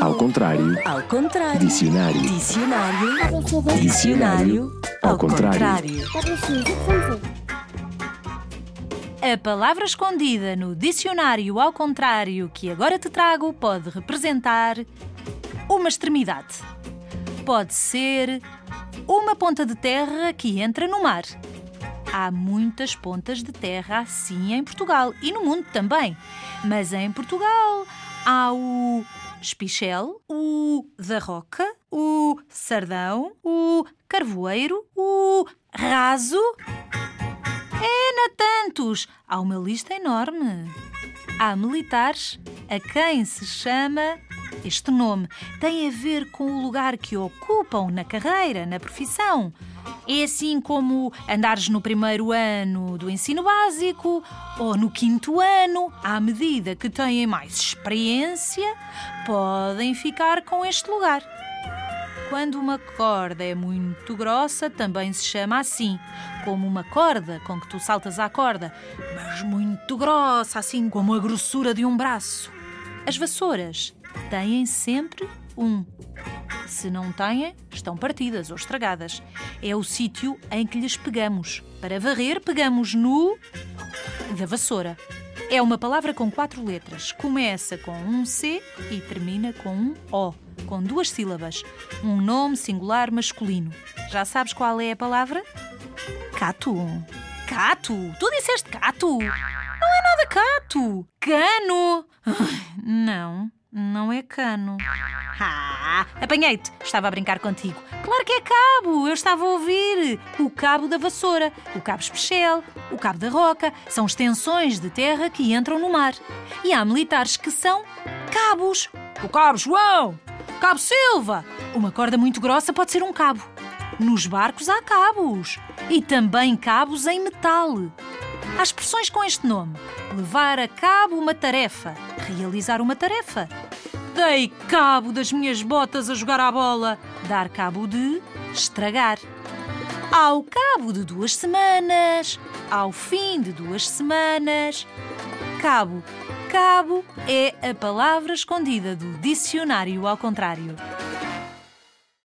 Ao contrário. Ao contrário. Dicionário. Dicionário. Dicionário. Ao contrário. A palavra escondida no dicionário ao contrário que agora te trago pode representar uma extremidade. Pode ser uma ponta de terra que entra no mar. Há muitas pontas de terra assim em Portugal e no mundo também. Mas em Portugal há o espichel, o da roca, o sardão, o carvoeiro, o raso. É, na tantos! Há uma lista enorme. Há militares a quem se chama este nome. Tem a ver com o lugar que ocupam na carreira, na profissão. É assim como andares no primeiro ano do ensino básico ou no quinto ano, à medida que têm mais experiência, podem ficar com este lugar. Quando uma corda é muito grossa, também se chama assim, como uma corda com que tu saltas à corda, mas muito grossa, assim como a grossura de um braço. As vassouras têm sempre um. Se não têm, estão partidas ou estragadas. É o sítio em que lhes pegamos. Para varrer, pegamos no da vassoura. É uma palavra com quatro letras. Começa com um C e termina com um O, com duas sílabas. Um nome singular masculino. Já sabes qual é a palavra? Cato. Cato? Tu disseste cato? Não é nada cato. Cano. Não, não é cano. Ah, apanhei-te. Estava a brincar contigo. Claro que é cabo. Eu estava a ouvir. O cabo da vassoura, o cabo especial, o cabo da roca. São extensões de terra que entram no mar. E há militares que são cabos. O cabo João. Cabo Silva. Uma corda muito grossa pode ser um cabo. Nos barcos há cabos. E também cabos em metal. Há expressões com este nome: levar a cabo uma tarefa, realizar uma tarefa. Dei cabo das minhas botas a jogar à bola, dar cabo de estragar. Ao cabo de duas semanas, ao fim de duas semanas. Cabo. Cabo é a palavra escondida do dicionário ao contrário.